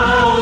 ਸਨਾ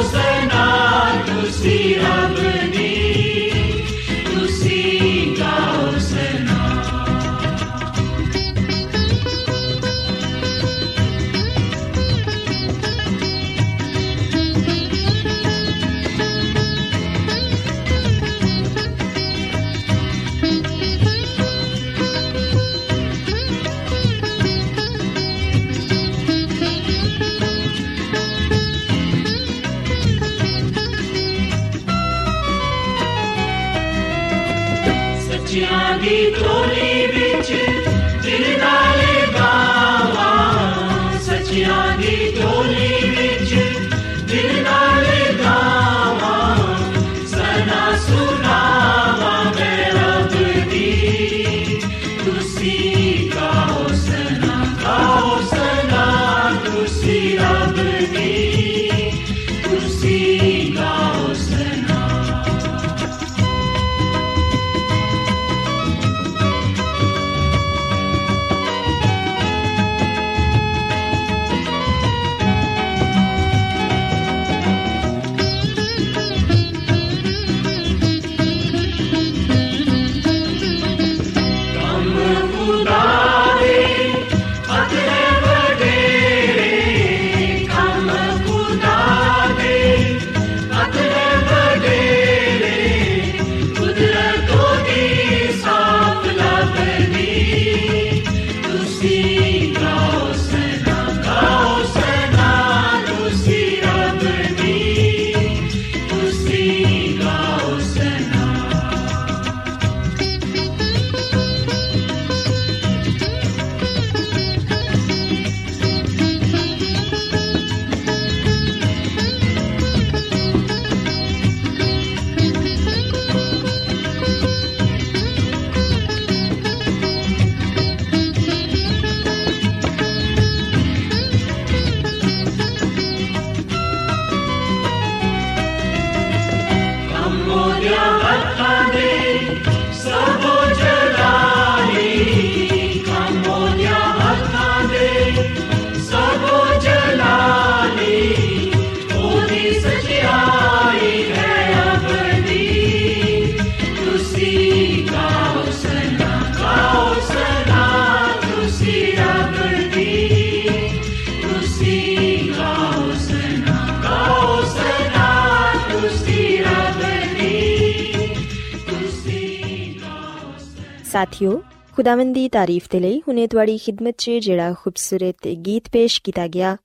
ਸਾਥਿਓ, ਖੁਦਾਵੰਦ ਦੀ ਤਾਰੀਫ ਦੇ ਲਈ ਹੁਨੇ ਤੁਹਾਡੀ ਖidmat 'ਚ ਜਿਹੜਾ ਖੂਬਸੂਰਤ ਗੀਤ ਪੇਸ਼ ਕੀਤਾ ਗਿਆ,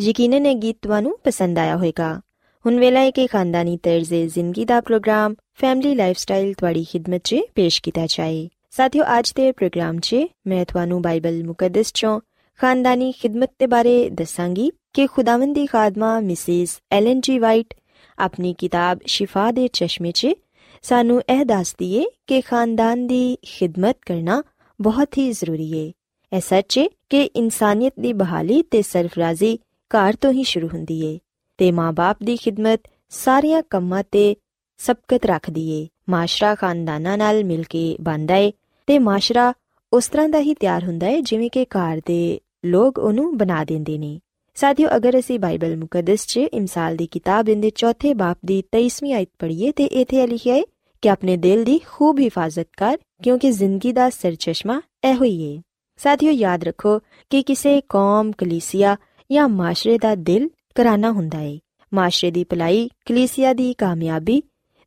ਯਕੀਨਨ ਇਹ ਗੀਤ ਤੁਹਾਨੂੰ ਪਸੰਦ ਆਇਆ ਹੋਵੇਗਾ। ਹੁਣ ਵੇਲਾ ਹੈ ਕਿ ਖਾਨਦਾਨੀ ਤਰਜ਼ੇ ਜ਼ਿੰਦਗੀ ਦਾ ਪ੍ਰੋਗਰਾਮ, ਫੈਮਿਲੀ ਲਾਈਫਸਟਾਈਲ ਤੁਹਾਡੀ ਖidmat 'ਚ ਪੇਸ਼ ਕੀਤਾ ਜਾਏ। ਸਾਥਿਓ, ਅੱਜ ਦੇ ਪ੍ਰੋਗਰਾਮ 'ਚ ਮੈਂ ਤੁਹਾਨੂੰ ਬਾਈਬਲ ਮੁਕੱਦਸ 'ਚੋਂ ਖਾਨਦਾਨੀ ਖidmat ਦੇ ਬਾਰੇ ਦੱਸਾਂਗੀ ਕਿ ਖੁਦਾਵੰਦ ਦੀ ਖਾਦਮਾ ਮਿਸਿਸ ਐਲਨ ਜੀ ਵਾਈਟ ਆਪਣੀ ਕਿਤਾਬ ਸ਼ਿਫਾ ਦੇ ਚਸ਼ਮੇ 'ਚ ਸਾਨੂੰ ਇਹ ਦੱਸਦੀ ਏ ਕਿ ਖਾਨਦਾਨ ਦੀ ਖਿਦਮਤ ਕਰਨਾ ਬਹੁਤ ਹੀ ਜ਼ਰੂਰੀ ਏ। ਇਹ ਸੱਚ ਏ ਕਿ ਇਨਸਾਨੀਅਤ ਦੀ ਬਹਾਲੀ ਤੇ ਸਰਫਰਾਜ਼ੀ ਘਰ ਤੋਂ ਹੀ ਸ਼ੁਰੂ ਹੁੰਦੀ ਏ ਤੇ ਮਾਪੇ ਦੀ ਖਿਦਮਤ ਸਾਰੀਆਂ ਕੰਮਾਂ ਤੇ ਸਬਕਤ ਰੱਖਦੀ ਏ। ਮਾਸ਼ਰਾ ਖਾਨਦਾਨਾਂ ਨਾਲ ਮਿਲ ਕੇ ਬਣਦਾ ਏ ਤੇ ਮਾਸ਼ਰਾ ਉਸ ਤਰ੍ਹਾਂ ਦਾ ਹੀ ਤਿਆਰ ਹੁੰਦਾ ਏ ਜਿਵੇਂ ਕਿ ਘਰ ਦੇ ਲੋਕ ਉਹਨੂੰ ਬਣਾ ਦਿੰਦੇ ਨੇ। ਸਾਥੀਓ, ਅਗਰ ਅਸੀਂ ਬਾਈਬਲ ਮੁਕੱਦਸ 'ਚ ਇਮਸਾਲ ਦੀ ਕਿਤਾਬ ਦੇ ਚੌਥੇ ਬਾਪ ਦੀ 23ਵੀਂ ਆਇਤ ਪੜ੍ਹੀਏ ਤੇ ਇਥੇ ਲਿਖਿਆ ਹੈ ਕਿ ਆਪਣੇ ਦਿਲ ਦੀ ਖੂਬ ਹਿਫਾਜ਼ਤ ਕਰ ਕਿਉਂਕਿ ਜ਼ਿੰਦਗੀ ਦਾ ਸਰਚਸ਼ਮਾ ਇਹੋ ਹੀ ਏ ਸਾਥੀਓ ਯਾਦ ਰੱਖੋ ਕਿ ਕਿਸੇ ਕੌਮ ਕਲੀਸਿਆ ਜਾਂ ਮਾਸ਼ਰੇ ਦਾ ਦਿਲ ਕਰਾਨਾ ਹੁੰਦਾ ਏ ਮਾਸ਼ਰੇ ਦੀ ਭਲਾਈ ਕਲੀਸਿਆ ਦੀ ਕਾਮਯਾਬੀ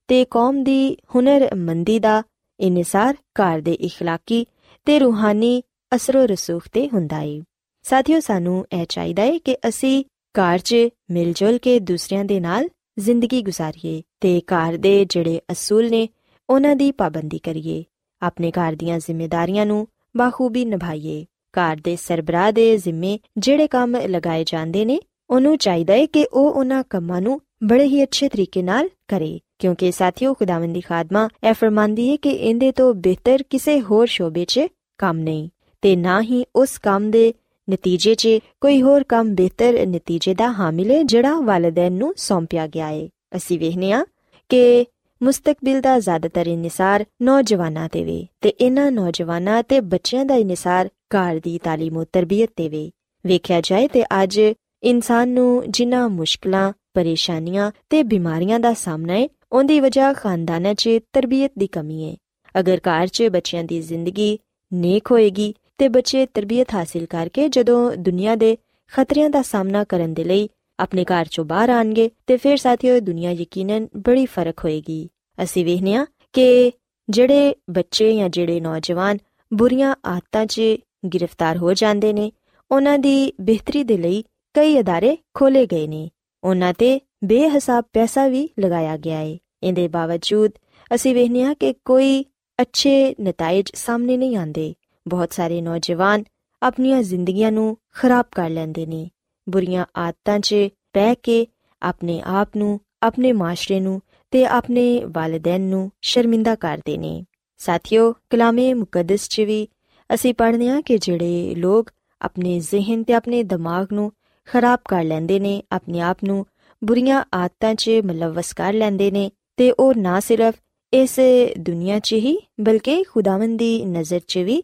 ਤੇ ਕੌਮ ਦੀ ਹੁਨਰਮੰਦੀ ਦਾ ਇਨਸਾਰ ਘਰ ਦੇ اخلاقی ਤੇ ਰੂਹਾਨੀ ਅਸਰੋ ਰਸੂਖ ਤੇ ਹੁੰਦਾ ਏ ਸਾਥੀਓ ਸਾਨੂੰ ਇਹ ਚਾਹੀਦਾ ਏ ਕਿ ਅਸੀਂ ਘਰ 'ਚ ਮਿਲ ਜੁਲ ਕੇ ਦੂਸਰਿਆਂ ਦੇ ਨਾਲ ਜ਼ਿੰਦਗੀ ਗੁਜ਼ਾਰੀਏ ਤੇ ਘਰ ਦੇ ਜਿਹੜੇ ਅਸੂਲ ਨੇ, ਉਹਨਾਂ ਦੀ ਪਾਬੰਦੀ ਕਰੀਏ। ਆਪਣੇ ਘਰ ਦੀਆਂ ਜ਼ਿੰਮੇਵਾਰੀਆਂ ਨੂੰ ਬਾਖੂਬੀ ਨਿਭਾਈਏ। ਘਰ ਦੇ ਸਰਬਰਾਹ ਦੇ ਜ਼ਿੰਮੇ ਜਿਹੜੇ ਕੰਮ ਲਗਾਏ ਜਾਂਦੇ ਨੇ, ਉਹਨੂੰ ਚਾਹੀਦਾ ਏ ਕਿ ਉਹ ਉਹਨਾਂ ਕੰਮਾਂ ਨੂੰ ਬੜੇ ਹੀ ਅੱਛੇ ਤਰੀਕੇ ਨਾਲ ਕਰੇ। ਕਿਉਂਕਿ ਸਾਥੀਓ, ਖੁਦਾਵੰਦੀ ਖਾਦਮਾ ਇਹ ਫਰਮਾਂਦੀ ਹੈ ਕਿ ਇਹਦੇ ਤੋਂ ਬਿਹਤਰ ਕਿਸੇ ਹੋਰ ਸ਼ੋਬੇ 'ਚ ਕੰਮ ਨਹੀਂ। ਤੇ ਨਾ ਹੀ ਉਸ ਕੰਮ ਦੇ ਨਤੀਜੇ 'ਚ ਕੋਈ ਹੋਰ ਕੰਮ ਬਿਹਤਰ ਨਤੀਜੇ ਦਾ ਹਾਮਿਲ ਹੈ ਜਿਹੜਾ ਵਾਲਿਦੈਨ ਨੂੰ ਸੌਂਪਿਆ ਗਿਆ ਹੈ ਅਸੀਂ ਵੇਖਨੇ ਆ ਕਿ ਮੁਸਤਕਬਲ ਦਾ ਜ਼ਿਆਦਾਤਰ ਇਨਸਾਰ ਨੌਜਵਾਨਾਂ ਤੇ ਵੇ ਤੇ ਇਹਨਾਂ ਨੌਜਵਾਨਾਂ ਤੇ ਬੱਚਿਆਂ ਦਾ ਇਨਸਾਰ ਘਰ ਦੀ تعلیم ਤੇ ਤਰਬੀਅਤ ਤੇ ਵੇ ਵੇਖਿਆ ਜਾਏ ਤੇ ਅੱਜ ਇਨਸਾਨ ਨੂੰ ਜਿਨ੍ਹਾਂ ਮੁਸ਼ਕਲਾਂ ਪਰੇਸ਼ਾਨੀਆਂ ਤੇ ਬਿਮਾਰੀਆਂ ਦਾ ਸਾਹਮਣਾ ਹੈ ਉਹਦੀ ਵਜ੍ਹਾ ਖਾਨਦਾਨਾਂ 'ਚ ਤਰਬੀਅਤ ਦੀ ਕਮੀ ਹੈ ਅਗਰ ਘਰ 'ਚ ਬੱਚਿਆਂ ਦੀ ਜ਼ਿੰਦਗੀ ਨੇਕ ਹੋਏਗੀ ਤੇ ਬੱਚੇ ਤਰਬੀਅਤ ਹਾਸਲ ਕਰਕੇ ਜਦੋਂ ਦੁਨੀਆ ਦੇ ਖਤਰਿਆਂ ਦਾ ਸਾਹਮਣਾ ਕਰਨ ਦੇ ਲਈ ਆਪਣੇ ਘਰ ਚੋਂ ਬਾਹਰ ਆਣਗੇ ਤੇ ਫਿਰ ਸਾਥੀਓ ਦੁਨੀਆ ਯਕੀਨਨ ਬੜੀ ਫ਼ਰਕ ਹੋਏਗੀ। ਅਸੀਂ ਵੇਖਨਿਆ ਕਿ ਜਿਹੜੇ ਬੱਚੇ ਜਾਂ ਜਿਹੜੇ ਨੌਜਵਾਨ ਬੁਰੀਆਂ ਆਦਤਾਂ 'ਚ ਗ੍ਰਿਫਤਾਰ ਹੋ ਜਾਂਦੇ ਨੇ, ਉਹਨਾਂ ਦੀ ਬਿਹਤਰੀ ਦੇ ਲਈ ਕਈ ਅਦਾਰੇ ਖੋਲੇ ਗਏ ਨੇ। ਉਹਨਾਂ ਤੇ ਬੇਹਿਸਾਬ ਪੈਸਾ ਵੀ ਲਗਾਇਆ ਗਿਆ ਹੈ ਇਹਦੇ ਬਾਵਜੂਦ ਅਸੀਂ ਵੇਖਨਿਆ ਕਿ ਕੋਈ ਅੱਛੇ ਨਤੀਜੇ ਸਾਹਮਣੇ ਨਹੀਂ ਆਉਂਦੇ। ਬਹੁਤ ਸਾਰੇ ਨੌਜਵਾਨ ਆਪਣੀਆਂ ਜ਼ਿੰਦਗੀਆਂ ਨੂੰ ਖਰਾਬ ਕਰ ਲੈਂਦੇ ਨੇ। ਬੁਰੀਆਂ ਆਦਤਾਂ 'ਚ ਪੈ ਕੇ ਆਪਣੇ ਆਪ ਨੂੰ, ਆਪਣੇ ਮਾਸ਼ਰੇ ਨੂੰ ਤੇ ਆਪਣੇ ਵਾਲਿਦੈਨ ਨੂੰ ਸ਼ਰਮਿੰਦਾ ਕਰਦੇ ਨੇ। ਸਾਥੀਓ, ਕਲਾਮੇ ਮੁਕੱਦਸ 'ਚ ਵੀ ਅਸੀਂ ਪੜ੍ਹਦੇ ਹਾਂ ਕਿ ਜਿਹੜੇ ਲੋਕ ਆਪਣੇ ਜ਼ਿਹਨ ਤੇ ਆਪਣੇ ਦਿਮਾਗ ਨੂੰ ਖਰਾਬ ਕਰ ਲੈਂਦੇ ਨੇ, ਆਪਣੇ ਆਪ ਨੂੰ ਬੁਰੀਆਂ ਆਦਤਾਂ 'ਚ ਮਲਵਸ ਕਰ ਲੈਂਦੇ ਨੇ ਤੇ ਉਹ ਨਾ ਸਿਰਫ ਇਸ ਦੁਨੀਆ 'ਚ ਹੀ, ਬਲਕਿ ਖੁਦਾਵੰਦ ਦੀ ਨਜ਼ਰ 'ਚ ਵੀ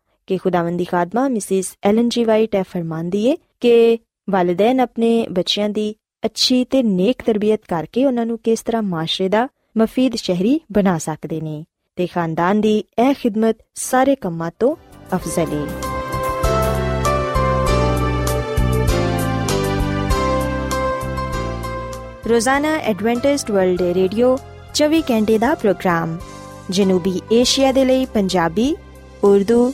ਕਿ ਖੁਦਾਵੰਦ ਦੀ ਖਾਦਮਾ, ਮਿਸਿਸ ਐਲਨ ਜੀ ਵਾਈਟ ਇਹ ਫਰਮਾਂਦੀ ਏ ਕਿ ਵਾਲਿਦੈਨ ਆਪਣੇ ਬੱਚਿਆਂ ਦੀ ਅੱਛੀ ਤੇ ਨੇਕ ਤਰਬੀਅਤ ਕਰਕੇ ਉਹਨਾਂ ਨੂੰ ਕਿਸ ਤਰ੍ਹਾਂ ਮਾਸ਼ਰੇ ਦਾ ਮਫੀਦ ਸ਼ਹਿਰੀ ਬਣਾ ਸਕਦੇ ਨੇ ਤੇ ਖਾਨਦਾਨ ਦੀ ਇਹ ਖਿਦਮਤ ਸਾਰੇ ਕੰਮਾਂ ਤੋਂ ਅਫਜ਼ਲ ਏ। ਰੋਜ਼ਾਨਾ ਐਡਵੈਂਟਿਸਟ ਵਰਲਡ ਰੇਡੀਓ 24 ਘੰਟੇ ਦਾ ਪ੍ਰੋਗਰਾਮ, ਜਨੂਬੀ ਏਸ਼ੀਆ ਦੇ ਲਈ ਪੰਜਾਬੀ, ਉਰਦੂ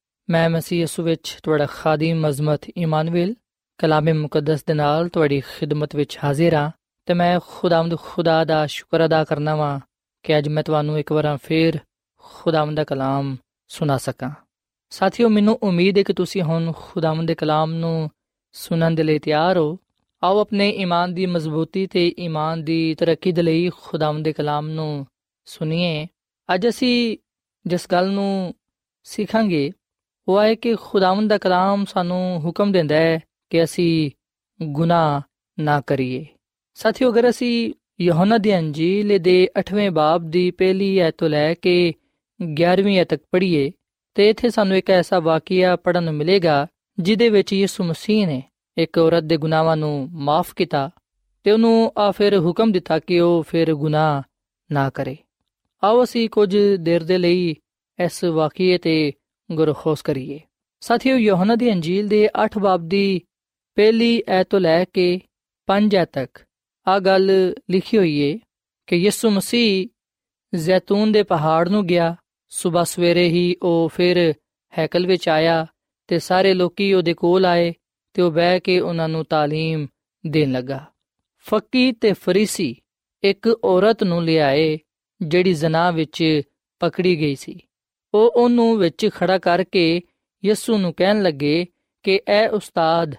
ਮੈਂ ਮਸੀਹ ਯਿਸੂ ਵਿੱਚ ਤੁਹਾਡਾ ਖਾਦੀਮ ਅਜ਼ਮਤ ਇਮਾਨੁਅਲ ਕਲਾਮੇ ਮੁਕੱਦਸ ਦੇ ਨਾਲ ਤੁਹਾਡੀ ਖਿਦਮਤ ਵਿੱਚ ਹਾਜ਼ਰ ਹਾਂ ਤੇ ਮੈਂ ਖੁਦਾਵੰਦ ਖੁਦਾ ਦਾ ਸ਼ੁਕਰ ਅਦਾ ਕਰਨਾ ਵਾਂ ਕਿ ਅੱਜ ਮੈਂ ਤੁਹਾਨੂੰ ਇੱਕ ਵਾਰ ਫੇਰ ਖੁਦਾਵੰਦ ਦਾ ਕਲਾਮ ਸੁਣਾ ਸਕਾਂ। ਸਾਥੀਓ, ਮੈਨੂੰ ਉਮੀਦ ਹੈ ਕਿ ਤੁਸੀਂ ਹੁਣ ਖੁਦਾਵੰਦ ਦੇ ਕਲਾਮ ਨੂੰ ਸੁਣਨ ਦੇ ਲਈ ਤਿਆਰ ਹੋ। ਆਓ ਆਪਣੇ ਈਮਾਨ ਦੀ ਮਜ਼ਬੂਤੀ ਤੇ ਈਮਾਨ ਦੀ ਤਰੱਕੀ ਦੇ ਲਈ ਖੁਦਾਵੰਦ ਦੇ ਕਲਾਮ ਨੂੰ ਸੁਣੀਏ। ਅੱਜ ਅਸੀਂ ਜਿਸ ਗੱਲ ਨੂੰ ਸਿੱਖਾਂਗੇ ਉਹ ਹੈ ਕਿ ਖੁਦਾਵੰਦ ਦਾ ਕਲਾਮ ਸਾਨੂੰ ਹੁਕਮ ਦਿੰਦਾ ਹੈ ਕਿ ਅਸੀਂ ਗੁਨਾਹ ਨਾ ਕਰੀਏ। ਸਾਥੀਓ, ਅਗਰ ਅਸੀਂ ਯਹੋਨਾ ਦੀ ਅੰਜੀਲ ਦੇ 8ਵੇਂ ਬਾਬ ਦੀ ਪਹਿਲੀ ਐਤ ਤੋਂ ਲੈ ਕੇ 11ਵੀਂ ਐਤ ਤੱਕ ਪੜ੍ਹੀਏ, ਤੇ ਇੱਥੇ ਸਾਨੂੰ ਇੱਕ ਐਸਾ ਵਾਕਿਆ ਪੜਨ ਨੂੰ ਮਿਲੇਗਾ ਜਿਦੇ ਵਿੱਚ ਯਿਸੂ ਮਸੀਹ ਨੇ ਇੱਕ ਔਰਤ ਦੇ ਗੁਨਾਹਾਂ ਨੂੰ ਮਾਫ ਕੀਤਾ ਤੇ ਉਹਨੂੰ ਆ ਫਿਰ ਹੁਕਮ ਦਿੱਤਾ ਕਿ ਉਹ ਫਿਰ ਗੁਨਾਹ ਨਾ ਕਰੇ। ਆਓ ਅਸੀਂ ਕੁਝ ਦੇਰ ਦੇ ਲਈ ਇਸ ਵਾਕਿਏ ਤੇ ਗੁਰਖੋਸ ਕਰੀਏ ਸਾਥੀਓ ਯੋਹਨਾ ਦੀ ਅੰਜੀਲ ਦੇ 8 ਬਾਬ ਦੀ ਪਹਿਲੀ ਐਤ ਤੋਂ ਲੈ ਕੇ 5 ਐਤ ਤੱਕ ਆ ਗੱਲ ਲਿਖੀ ਹੋਈ ਏ ਕਿ ਯਿਸੂ ਮਸੀਹ ਜ਼ੈਤੂਨ ਦੇ ਪਹਾੜ ਨੂੰ ਗਿਆ ਸਵੇਰ ਸਵੇਰੇ ਹੀ ਉਹ ਫਿਰ ਹੈਕਲ ਵਿੱਚ ਆਇਆ ਤੇ ਸਾਰੇ ਲੋਕੀ ਉਹਦੇ ਕੋਲ ਆਏ ਤੇ ਉਹ ਬਹਿ ਕੇ ਉਹਨਾਂ ਨੂੰ تعلیم ਦੇਣ ਲੱਗਾ ਫੱਕੀ ਤੇ ਫਰੀਸੀ ਇੱਕ ਔਰਤ ਨੂੰ ਲਿਆਏ ਜਿਹੜੀ ਜ਼ਨਾ ਵਿੱਚ ਪਕੜੀ ਗਈ ਸੀ ਉਹ ਉਹਨੂੰ ਵਿੱਚ ਖੜਾ ਕਰਕੇ ਯਿਸੂ ਨੂੰ ਕਹਿਣ ਲੱਗੇ ਕਿ ਐ ਉਸਤਾਦ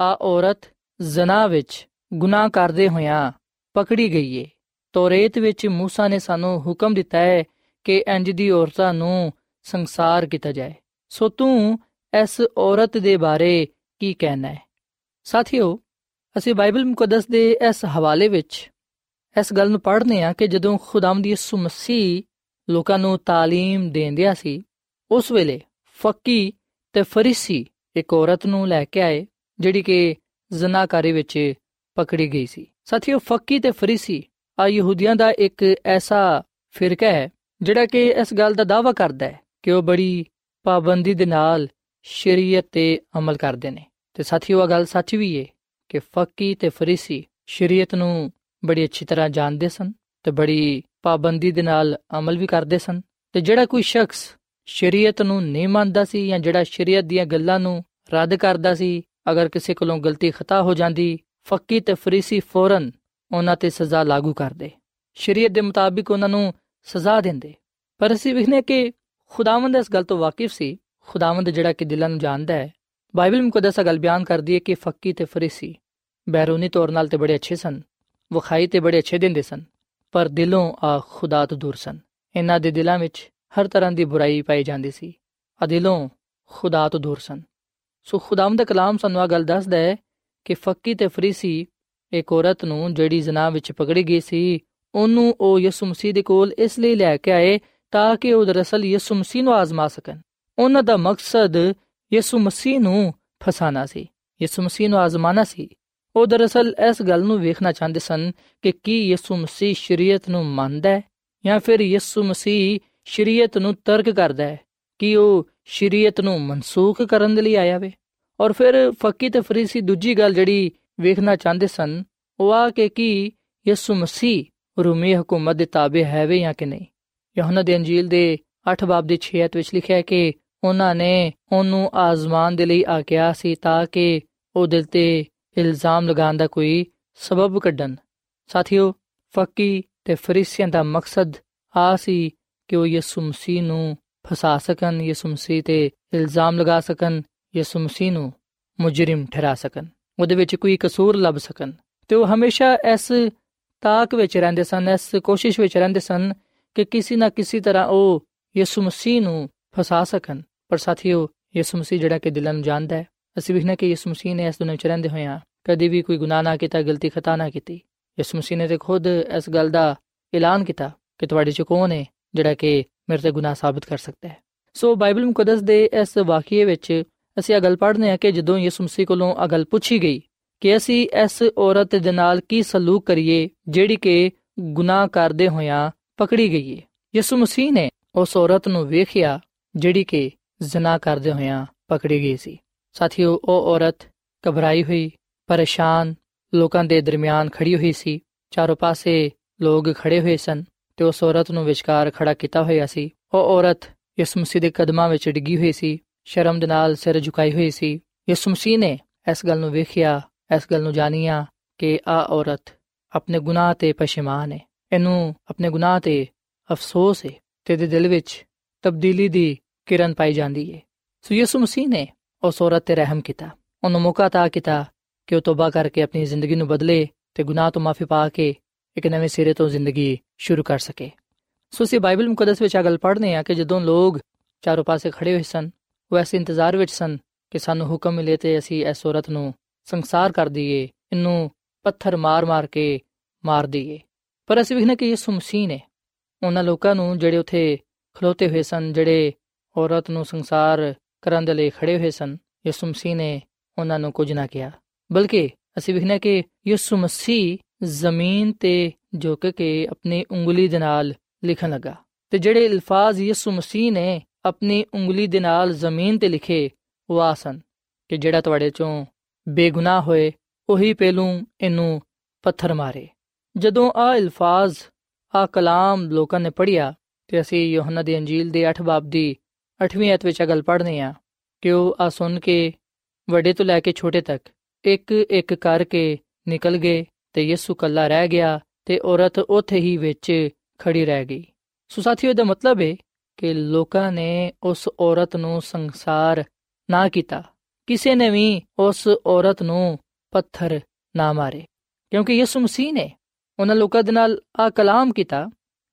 ਆ ਔਰਤ ਜ਼ਨਾ ਵਿੱਚ ਗੁਨਾਹ ਕਰਦੇ ਹੋਇਆਂ ਪਕੜੀ ਗਈ ਏ ਤੋਰੇਤ ਵਿੱਚ موسی ਨੇ ਸਾਨੂੰ ਹੁਕਮ ਦਿੱਤਾ ਹੈ ਕਿ ਇੰਜ ਦੀ ਔਰਤਾਂ ਨੂੰ ਸੰਸਾਰ ਕੀਤਾ ਜਾਏ ਸੋ ਤੂੰ ਇਸ ਔਰਤ ਦੇ ਬਾਰੇ ਕੀ ਕਹਿਣਾ ਹੈ ਸਾਥੀਓ ਅਸੀਂ ਬਾਈਬਲ ਮੁਕੱਦਸ ਦੇ ਇਸ ਹਵਾਲੇ ਵਿੱਚ ਇਸ ਗੱਲ ਨੂੰ ਪੜ੍ਹਨੇ ਆ ਕਿ ਜਦੋਂ ਖੁਦਾਮ ਦੀ ਯਿਸੂ ਮਸੀਹ ਲੋਕਾਂ ਨੂੰ تعلیم ਦੇਂਦਿਆ ਸੀ ਉਸ ਵੇਲੇ ਫੱਕੀ ਤੇ ਫਰੀਸੀ ਇੱਕ ਔਰਤ ਨੂੰ ਲੈ ਕੇ ਆਏ ਜਿਹੜੀ ਕਿ ਜ਼ਨਾਕਾਰੀ ਵਿੱਚ ਪਕੜੀ ਗਈ ਸੀ ਸਾਥੀਓ ਫੱਕੀ ਤੇ ਫਰੀਸੀ ਆ ਯਹੂਦੀਆਂ ਦਾ ਇੱਕ ਐਸਾ ਫਿਰਕਾ ਹੈ ਜਿਹੜਾ ਕਿ ਇਸ ਗੱਲ ਦਾ ਦਾਵਾ ਕਰਦਾ ਹੈ ਕਿ ਉਹ ਬੜੀ ਪਾਬੰਦੀ ਦੇ ਨਾਲ ਸ਼ਰੀਅਤ ਤੇ ਅਮਲ ਕਰਦੇ ਨੇ ਤੇ ਸਾਥੀਓ ਇਹ ਗੱਲ ਸੱਚ ਵੀ ਏ ਕਿ ਫੱਕੀ ਤੇ ਫਰੀਸੀ ਸ਼ਰੀਅਤ ਨੂੰ ਬੜੀ ਅੱਛੀ ਤਰ੍ਹਾਂ ਜਾਣਦੇ ਸਨ ਤੇ ਬੜੀ ਪਾਬੰਦੀ ਦੇ ਨਾਲ ਅਮਲ ਵੀ ਕਰਦੇ ਸਨ ਤੇ ਜਿਹੜਾ ਕੋਈ ਸ਼ਖਸ ਸ਼ਰੀਅਤ ਨੂੰ ਨਹੀਂ ਮੰਨਦਾ ਸੀ ਜਾਂ ਜਿਹੜਾ ਸ਼ਰੀਅਤ ਦੀਆਂ ਗੱਲਾਂ ਨੂੰ ਰੱਦ ਕਰਦਾ ਸੀ, ਅਗਰ ਕਿਸੇ ਕੋਲੋਂ ਗਲਤੀ ਖਤਾ ਹੋ ਜਾਂਦੀ, ਫੱਕੀ ਤੇ ਫਰੀਸੀ ਫੌਰਨ ਉਹਨਾਂ ਤੇ ਸਜ਼ਾ ਲਾਗੂ ਕਰਦੇ। ਸ਼ਰੀਅਤ ਦੇ ਮੁਤਾਬਿਕ ਉਹਨਾਂ ਨੂੰ ਸਜ਼ਾ ਦਿੰਦੇ। ਪਰ ਅਸੀਂ ਵਿਖਨੇ ਕਿ ਖੁਦਾਵੰਦ ਇਸ ਗੱਲ ਤੋਂ ਵਾਕਿਫ ਸੀ। ਖੁਦਾਵੰਦ ਜਿਹੜਾ ਕਿ ਦਿਲਾਂ ਨੂੰ ਜਾਣਦਾ ਹੈ। ਬਾਈਬਲ ਮੁਕੱਦਸ ਗੱਲ ਬਿਆਨ ਕਰਦੀ ਹੈ ਕਿ ਫੱਕੀ ਤੇ ਫਰੀਸੀ ਬੈਰੂਨੀ ਤੌਰ ਨਾਲ ਤੇ ਬੜੇ ਅੱਛੇ ਸਨ। ਵਖਾਈ ਤੇ ਬੜੇ ਅੱਛੇ ਦਿੰਦੇ ਸਨ। ਪਰ ਦਿਲੋਂ ਆ ਖੁਦਾ ਤੋਂ ਦੂਰ ਸਨ। ਇਹਨਾਂ ਦੇ ਦਿਲਾਂ ਵਿੱਚ ਹਰ ਤਰ੍ਹਾਂ ਦੀ ਬੁਰਾਈ ਪਾਈ ਜਾਂਦੀ ਸੀ। ਆ ਦਿਲੋਂ ਖੁਦਾ ਤੋਂ ਦੂਰ ਸਨ। ਸੋ ਖੁਦਾਵੰਦ ਦਾ ਕਲਾਮ ਸਾਨੂੰ ਆ ਗੱਲ ਦੱਸਦਾ ਹੈ ਕਿ ਫੱਕੀ ਤੇ ਫਰੀਸੀ ਇੱਕ ਔਰਤ ਨੂੰ ਜਿਹੜੀ ਜ਼ਨਾ ਵਿੱਚ ਪਕੜੀ ਗਈ ਸੀ, ਉਹਨੂੰ ਉਹ ਯਿਸੂ ਮਸੀਹ ਦੇ ਕੋਲ ਇਸ ਲਈ ਲੈ ਕੇ ਆਏ ਤਾਂ ਕਿ ਉਹ ਦਰਅਸਲ ਯਿਸੂ ਮਸੀਹ ਨੂੰ ਆਜ਼ਮਾ ਸਕਣ। ਉਹਨਾਂ ਦਾ ਮਕਸਦ ਯਿਸੂ ਮਸੀਹ ਨੂੰ ਫਸਾਣਾ ਸੀ। ਯਿਸੂ ਮਸੀਹ ਨੂੰ ਆਜ਼ਮਾਣਾ ਸੀ। ਉਹ ਦਰਅਸਲ ਇਸ ਗੱਲ ਨੂੰ ਵੇਖਣਾ ਚਾਹੁੰਦੇ ਸਨ ਕਿ ਕੀ ਯਿਸੂ ਮਸੀਹ ਸ਼ਰੀਅਤ ਨੂੰ ਮੰਨਦਾ ਹੈ ਜਾਂ ਫਿਰ ਯਿਸੂ ਮਸੀਹ ਸ਼ਰੀਅਤ ਨੂੰ ਤਰਕ ਕਰਦਾ ਹੈ? ਕਿ ਉਹ ਸ਼ਰੀਅਤ ਨੂੰ ਮਨਸੂਖ ਕਰਨ ਦੇ ਲਈ ਆਇਆ ਵੇ? ਔਰ ਫਿਰ ਫੱਕੀ ਤੇ ਫਰੀਸੀ ਦੂਜੀ ਗੱਲ ਜਿਹੜੀ ਵੇਖਣਾ ਚਾਹੁੰਦੇ ਸਨ, ਉਹ ਆ ਕਿ ਕੀ ਯਿਸੂ ਮਸੀਹ ਰੂਮੀ ਹਕੂਮਤ ਦੇ ਤਾਬੇ ਹੈ ਵੇ ਜਾਂ ਕਿ ਨਹੀਂ? ਯਹੋਨਾ ਦੇ ਅੰਜੀਲ ਦੇ 8 ਬਾਬ ਦੇ 6 ਅਧ ਵਿੱਚ ਲਿਖਿਆ ਹੈ ਕਿ ਉਹਨਾਂ ਨੇ ਉਹਨੂੰ ਆਜ਼ਮਾਨ ਦੇ ਲਈ ਆਕਿਆ ਸੀ ਤਾਂ ਕਿ ਉਹ ਦਿਲ ਤੇ ਇਲਜ਼ਾਮ ਲਗਾਉਣ ਦਾ ਕੋਈ ਸਬਬ ਕੱਢਣ। ਸਾਥੀਓ, ਫੱਕੀ ਤੇ ਫਰੀਸੀਆਂ ਦਾ ਮਕਸਦ ਆ ਸੀ ਕਿ ਉਹ ਯਿਸੂ ਮਸੀਹ ਨੂੰ ਫਸਾ ਸਕਣ, ਯਿਸੂ ਮਸੀਹ ਤੇ ਇਲਜ਼ਾਮ ਲਗਾ ਸਕਣ, ਯਿਸੂ ਮਸੀਹ ਨੂੰ ਮੁਜਰਮ ਠਹਿਰਾ ਸਕਣ। ਉਹਦੇ ਵਿੱਚ ਕੋਈ ਕਸੂਰ ਲੱਭ ਸਕਣ। ਤੇ ਉਹ ਹਮੇਸ਼ਾ ਇਸ ਤਾਕ ਵਿੱਚ ਰਹਿੰਦੇ ਸਨ, ਇਸ ਕੋਸ਼ਿਸ਼ ਵਿੱਚ ਰਹਿੰਦੇ ਸਨ ਕਿ ਕਿਸੇ ਨਾ ਕਿਸੇ ਤਰ੍ਹਾਂ ਉਹ ਯਿਸੂ ਮਸੀਹ ਨੂੰ ਫਸਾ ਸਕਣ। ਪਰ ਸਾਥੀਓ, ਯਿਸੂ ਮਸੀਹ ਜਿਹੜਾ ਕਿ ਦਿਲਾਂ ਨੂੰ ਜਾਣਦਾ ਹੈ। ਅਸੀਂ ਵਿਖਣਾ ਕਿ ਯਿਸੂ ਮਸੀਹ ਨੇ ਇਸ ਦੁਨੀਆਂ ਵਿੱਚ ਰਹਿੰਦੇ ਹੋਇਆਂ ਕਦੀ ਵੀ ਕੋਈ ਗੁਨਾਹ ਨਾ ਕੀਤਾ, ਗਲਤੀ ਖਤਾ ਨਾ ਕੀਤੀ। ਯਿਸੂ ਮਸੀਹ ਨੇ ਤੇ ਖੁਦ ਇਸ ਗੱਲ ਦਾ ਐਲਾਨ ਕੀਤਾ ਕਿ ਤੁਹਾਡੇ ਚ ਕੌਣ ਹੈ ਜਿਹੜਾ ਕਿ ਮੇਰੇ ਤੇ ਗੁਨਾਹ ਸਾਬਤ ਕਰ ਸਕਦਾ ਹੈ। ਸੋ ਬਾਈਬਲ ਮੁਕੱਦਸ ਦੇ ਇਸ ਵਾਕਿਏ ਵਿੱਚ ਅਸੀਂ ਇਹ ਗੱਲ ਪੜ੍ਹਨੇ ਆ ਕਿ ਜਦੋਂ ਯਿਸੂ ਮਸੀਹ ਕੋਲੋਂ ਇਹ ਗੱਲ ਪੁੱਛੀ ਗਈ ਕਿ ਅਸੀਂ ਇਸ ਔਰਤ ਦੇ ਨਾਲ ਕੀ ਸਲੂਕ ਕਰੀਏ ਜਿਹੜੀ ਕਿ ਗੁਨਾਹ ਕਰਦੇ ਹੋਇਆਂ ਪਕੜੀ ਗਈ ਹੈ ਯਿਸੂ ਮਸੀਹ ਨੇ ਉਸ ਔਰਤ ਨੂੰ ਵੇਖਿਆ ਜਿਹੜੀ ਕਿ ਜ਼ਨਾ ਕਰਦੇ ਹੋਇਆਂ ਪਕੜੀ ਗਈ ਸੀ। ਸਾਥੀਓ, ਉਹ ਔਰਤ ਘਬਰਾਈ ਹੋਈ ਪਰੇਸ਼ਾਨ ਲੋਕਾਂ ਦੇ ਦਰਮਿਆਨ ਖੜੀ ਹੋਈ ਸੀ। ਚਾਰੋਂ ਪਾਸੇ ਲੋਕ ਖੜੇ ਹੋਏ ਸਨ ਤੇ ਉਸ ਔਰਤ ਨੂੰ ਵਿਚਕਾਰ ਖੜਾ ਕੀਤਾ ਹੋਇਆ ਸੀ। ਉਹ ਔਰਤ ਯਿਸੂ ਮਸੀਹ ਦੇ ਕਦਮਾਂ ਵਿੱਚ ਡਿੱਗੀ ਹੋਈ ਸੀ, ਸ਼ਰਮ ਦੇ ਨਾਲ ਸਿਰ ਝੁਕਾਈ ਹੋਈ ਸੀ। ਯਿਸੂ ਮਸੀਹ ਨੇ ਇਸ ਗੱਲ ਨੂੰ ਵੇਖਿਆ, ਇਸ ਗੱਲ ਨੂੰ ਜਾਣਿਆ ਕਿ ਆ ਔਰਤ ਆਪਣੇ ਗੁਨਾਹ ਤੇ ਪਛਿਮਾਨ ਹੈ ਇਹਨੂੰ ਆਪਣੇ ਗੁਨਾਹ ਤੇ ਅਫਸੋਸ ਹੈ ਤੇ ਦੇ ਦਿਲ ਵਿੱਚ ਤਬਦੀਲੀ ਦੀ ਕਿਰਨ ਪਾਈ ਜਾਂਦੀ ਹੈ ਸੋ ਯਿਸੂ ਮਸੀਹ ਨੇ ਉਸ ਔਰਤ ਤੇ ਰਹਿਮ ਕੀਤਾ। ਉਹਨੂੰ ਮੌਕਾ ਤਾ ਕੀਤਾ ਕਿ ਉਹ ਤੋਬਾ ਕਰਕੇ ਆਪਣੀ ਜ਼ਿੰਦਗੀ ਨੂੰ ਬਦਲੇ ਤੇ ਗੁਨਾਹ ਤੋਂ ਮਾਫੀ ਪਾ ਕੇ ਇੱਕ ਨਵੇਂ ਸਿਰੇ ਤੋਂ ਜ਼ਿੰਦਗੀ ਸ਼ੁਰੂ ਕਰ ਸਕੇ। ਸੋ ਅਸੀਂ ਬਾਈਬਲ ਮੁਕੱਦਸ ਵਿੱਚ ਅਗਲ ਪੜ੍ਹਨੇ ਆ ਕਿ ਜਦੋਂ ਲੋਕ ਚਾਰੋਂ ਪਾਸੇ ਖੜੇ ਹੋਏ ਸਨ, ਉਹ ਐਸੇ ਇੰਤਜ਼ਾਰ ਵਿੱਚ ਸਨ ਕਿ ਸਾਨੂੰ ਹੁਕਮ ਮਿਲੇ ਤੇ ਅਸੀਂ ਇਸ ਔਰਤ ਨੂੰ ਸੰਸਾਰ ਕਰ ਦਈਏ, ਇਹਨੂੰ ਪੱਥਰ ਮਾਰ-ਮਾਰ ਕੇ ਮਾਰ ਦਈਏ। ਪਰ ਅਸੀਂ ਵਿਖਣਾ ਕਿ ਯਿਸੂ ਮਸੀਹ ਨੇ ਉਹਨਾਂ ਲੋਕਾਂ ਨੂੰ ਜਿਹੜੇ ਉੱਥੇ ਖਲੋਤੇ ਹੋਏ ਸਨ, ਜਿਹੜੇ ਔਰਤ ਨੂੰ ਸੰਸਾਰ ਕਰਨ ਦੇ ਲਈ ਖੜੇ ਹੋਏ ਸਨ, ਯਿਸੂ ਮਸੀਹ ਨੇ ਉਹਨਾਂ ਨੂੰ ਕੁਝ ਨਾ ਕਿਹਾ। ਬਲਕਿ ਅਸੀਂ ਵਿਖਣਾ ਕਿ ਯਿਸੂ ਮਸੀਹ ਜ਼ਮੀਨ ਤੇ ਝੁਕ ਕੇ ਆਪਣੀ ਉਂਗਲੀ ਦੇ ਨਾਲ ਲਿਖਣ ਲੱਗਾ। ਤੇ ਜਿਹੜੇ ਅਲਫਾਜ਼ ਯਿਸੂ ਮਸੀਹ ਨੇ ਆਪਣੀ ਉਂਗਲੀ ਦੇ ਨਾਲ ਜ਼ਮੀਨ ਤੇ ਲਿਖੇ ਉਹ ਆਸਨ ਕਿ ਜਿਹੜਾ ਤੁਹਾਡੇ ਚੋਂ ਬੇਗੁਨਾਹ ਹੋਏ, ਉਹੀ ਪਹਿਲੂ ਇਹਨੂੰ ਪੱਥਰ ਮਾਰੇ। ਜਦੋਂ ਆ ਅਲਫਾਜ਼ ਆ ਕਲਾਮ ਲੋਕਾਂ ਨੇ ਪੜਿਆ ਤੇ ਅਸੀਂ ਯੋਹਨਾ ਦੀ ਅੰਜੀਲ ਦੇ 8 ਬਾਬ ਦੀ 8ਵੀਂ ਅਧ ਵਿੱਚ ਗੱਲ ਪੜ੍ਹਨੇ ਆ ਕਿ ਉਹ ਆ ਸੁਣ ਕੇ ਵੱਡੇ ਤੋਂ ਲੈ ਕੇ ਛੋਟੇ ਤੱਕ ਇੱਕ ਇੱਕ ਕਰਕੇ ਨਿਕਲ ਗਏ ਤੇ ਯਿਸੂ ਕੱਲਾ ਰਹਿ ਗਿਆ ਤੇ ਔਰਤ ਉੱਥੇ ਹੀ ਵਿੱਚ ਖੜੀ ਰਹਿ ਗਈ। ਸੋ ਸਾਥੀਓ ਦਾ ਮਤਲਬ ਹੈ ਕਿ ਲੋਕਾਂ ਨੇ ਉਸ ਔਰਤ ਨੂੰ ਸੰਸਾਰ ਨਾ ਕੀਤਾ। ਕਿਸੇ ਨੇ ਵੀ ਉਸ ਔਰਤ ਨੂੰ ਪੱਥਰ ਨਾ ਮਾਰੇ। ਕਿਉਂਕਿ ਯਿਸੂ ਮਸੀਹ ਨੇ ਉਹਨਾਂ ਲੋਕਾਂ ਦੇ ਨਾਲ ਆ ਕਲਾਮ ਕੀਤਾ।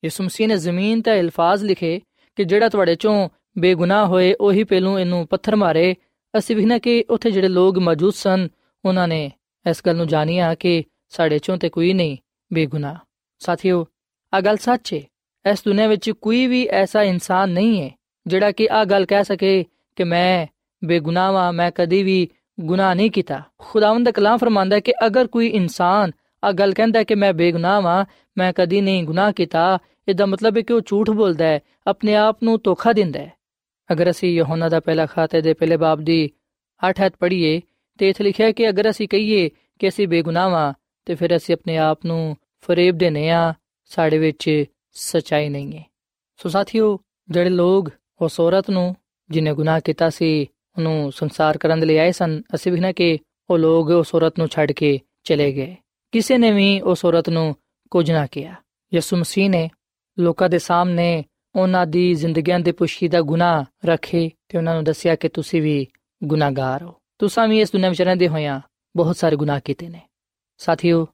ਯਿਸੂ ਮਸੀਹ ਨੇ ਜ਼ਮੀਨ ਤੇ ਅਲਫਾਜ਼ ਲਿਖੇ ਕਿ ਜਿਹੜਾ ਤੁਹਾਡੇ ਚੋਂ ਬੇਗੁਨਾਹ ਹੋਏ, ਉਹੀ ਪਹਿਲੂ ਇਹਨੂੰ ਪੱਥਰ ਮਾਰੇ। ਅਸੀਂ ਵੀ ਨਾ ਕਿ ਉੱਥੇ ਜਿਹੜੇ ਲੋਕ ਮੌਜੂਦ ਸਨ ਉਹਨਾਂ ਨੇ ਇਸ ਗੱਲ ਨੂੰ ਜਾਣਿਆ ਕਿ ਸਾਡੇ ਚੋਂ ਤੇ ਕੋਈ ਨਹੀਂ ਬੇਗੁਨਾਹ। ਸਾਥੀਓ ਆ ਗੱਲ ਸੱਚ ਹੈ ਇਸ ਦੁਨੀਆਂ ਵਿੱਚ ਕੋਈ ਵੀ ਐਸਾ ਇਨਸਾਨ ਨਹੀਂ ਹੈ ਜਿਹੜਾ ਕਿ ਆ ਗੱਲ ਕਹਿ ਸਕੇ ਕਿ ਮੈਂ ਬੇਗੁਨਾਹ ਹਾਂ ਮੈਂ ਕਦੀ ਵੀ ਗੁਨਾਹ ਨਹੀਂ ਕੀਤਾ। ਖੁਦਾਵੰਦ ਦਾ ਕਲਾਮ ਫਰਮਾਂਦਾ ਹੈ ਕਿ ਅਗਰ ਕੋਈ ਇਨਸਾਨ ਆ ਗੱਲ ਕਹਿੰਦਾ ਹੈ ਕਿ ਮੈਂ ਬੇਗੁਨਾਹ ਹਾਂ ਮੈਂ ਕਦੀ ਨਹੀਂ ਗੁਨਾਹ ਕੀਤਾ, ਇਹਦਾ ਮਤਲਬ ਹੈ ਕਿ ਉਹ ਝੂਠ ਬੋਲਦਾ ਹੈ ਆਪਣੇ ਆਪ ਨੂੰ ਧੋਖਾ ਦਿੰਦਾ ਹੈ ਅਗਰ ਅਸੀਂ ਯਹੋਨਾ ਦਾ ਪਹਿਲਾ ਖਾਤੇ ਦੇ ਪਹਿਲੇ ਬਾਬ ਦੀ 8 ਹੱਥ ਪੜ੍ਹੀਏ ਤੇ ਇਥੇ ਲਿਖਿਆ ਹੈ ਕਿ ਅਗਰ ਅਸੀਂ ਕਹੀਏ ਕਿ ਅਸੀਂ ਬੇਗੁਨਾਹ ਹਾਂ, ਤੇ ਫਿਰ ਅਸੀਂ ਆਪਣੇ ਆਪ ਨੂੰ ਫਰੇਬ ਦੇਨੇ ਆ, ਸਾਡੇ ਵਿੱਚ ਸਚਾਈ ਨਹੀਂ ਹੈ। ਸੋ ਸਾਥੀਓ, ਜਿਹੜੇ ਲੋਗ ਉਸ ਔਰਤ ਨੂੰ ਜਿਨੇ ਗੁਨਾਹ ਕੀਤਾ ਸੀ, ਉਹਨੂੰ ਸੰਸਾਰ ਕਰਨ ਦੇ ਲਈ ਆਏ ਸਨ, ਅਸੀਂ ਵੀ ਨਾ ਕਿ ਉਹ ਲੋਗ ਉਸ ਔਰਤ ਨੂੰ ਛੱਡ ਕੇ ਚਲੇ ਗਏ। ਕਿਸੇ ਨੇ ਵੀ ਉਸ ਔਰਤ ਨੂੰ ਕੁਝ ਨਾ ਕਿਹਾ। ਯਿਸੂ ਮਸੀਹ ਨੇ ਲੋਕਾਂ ਦੇ ਸਾਹਮਣੇ ਉਹਨਾਂ ਦੀ ਜ਼ਿੰਦਗੀਆਂ ਦੇ ਪੁਸ਼ੀਦਾ ਗੁਨਾਹ ਰੱਖੇ ਤੇ ਉਹਨਾਂ ਨੂੰ ਦੱਸਿਆ ਕਿ ਤੁਸੀਂ ਵੀ ਗੁਨਾਹਗਾਰ ਹੋ। ਤੁਸੀਂ ਵੀ ਇਸ ਦੁਨੀਆਂ ਵਿੱਚ ਰਹਿੰਦੇ ਹੋਇਆਂ ਬਹੁਤ ਸਾਰੇ ਗੁਨਾਹ ਕੀਤੇ ਨੇ ਸਾਥੀਓ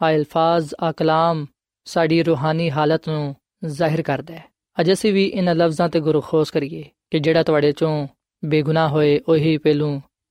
ਆ ਅਲਫਾਜ਼ ਆ ਕਲਾਮ ਸਾਡੀ ਰੂਹਾਨੀ ਹਾਲਤ ਨੂੰ ਜ਼ਾਹਿਰ ਕਰਦਾ ਹੈ ਅਜ ਅਸੀਂ ਵੀ ਇਹਨਾਂ ਲਫ਼ਜ਼ਾਂ ਤੇ ਗੁਰੂ ਖੋਸ ਕਰੀਏ ਕਿ ਜਿਹੜਾ ਤੁਹਾਡੇ ਚੋਂ ਬੇਗੁਨਾਹ ਹੋਏ ਉਹੀ ਪਹਿਲੂ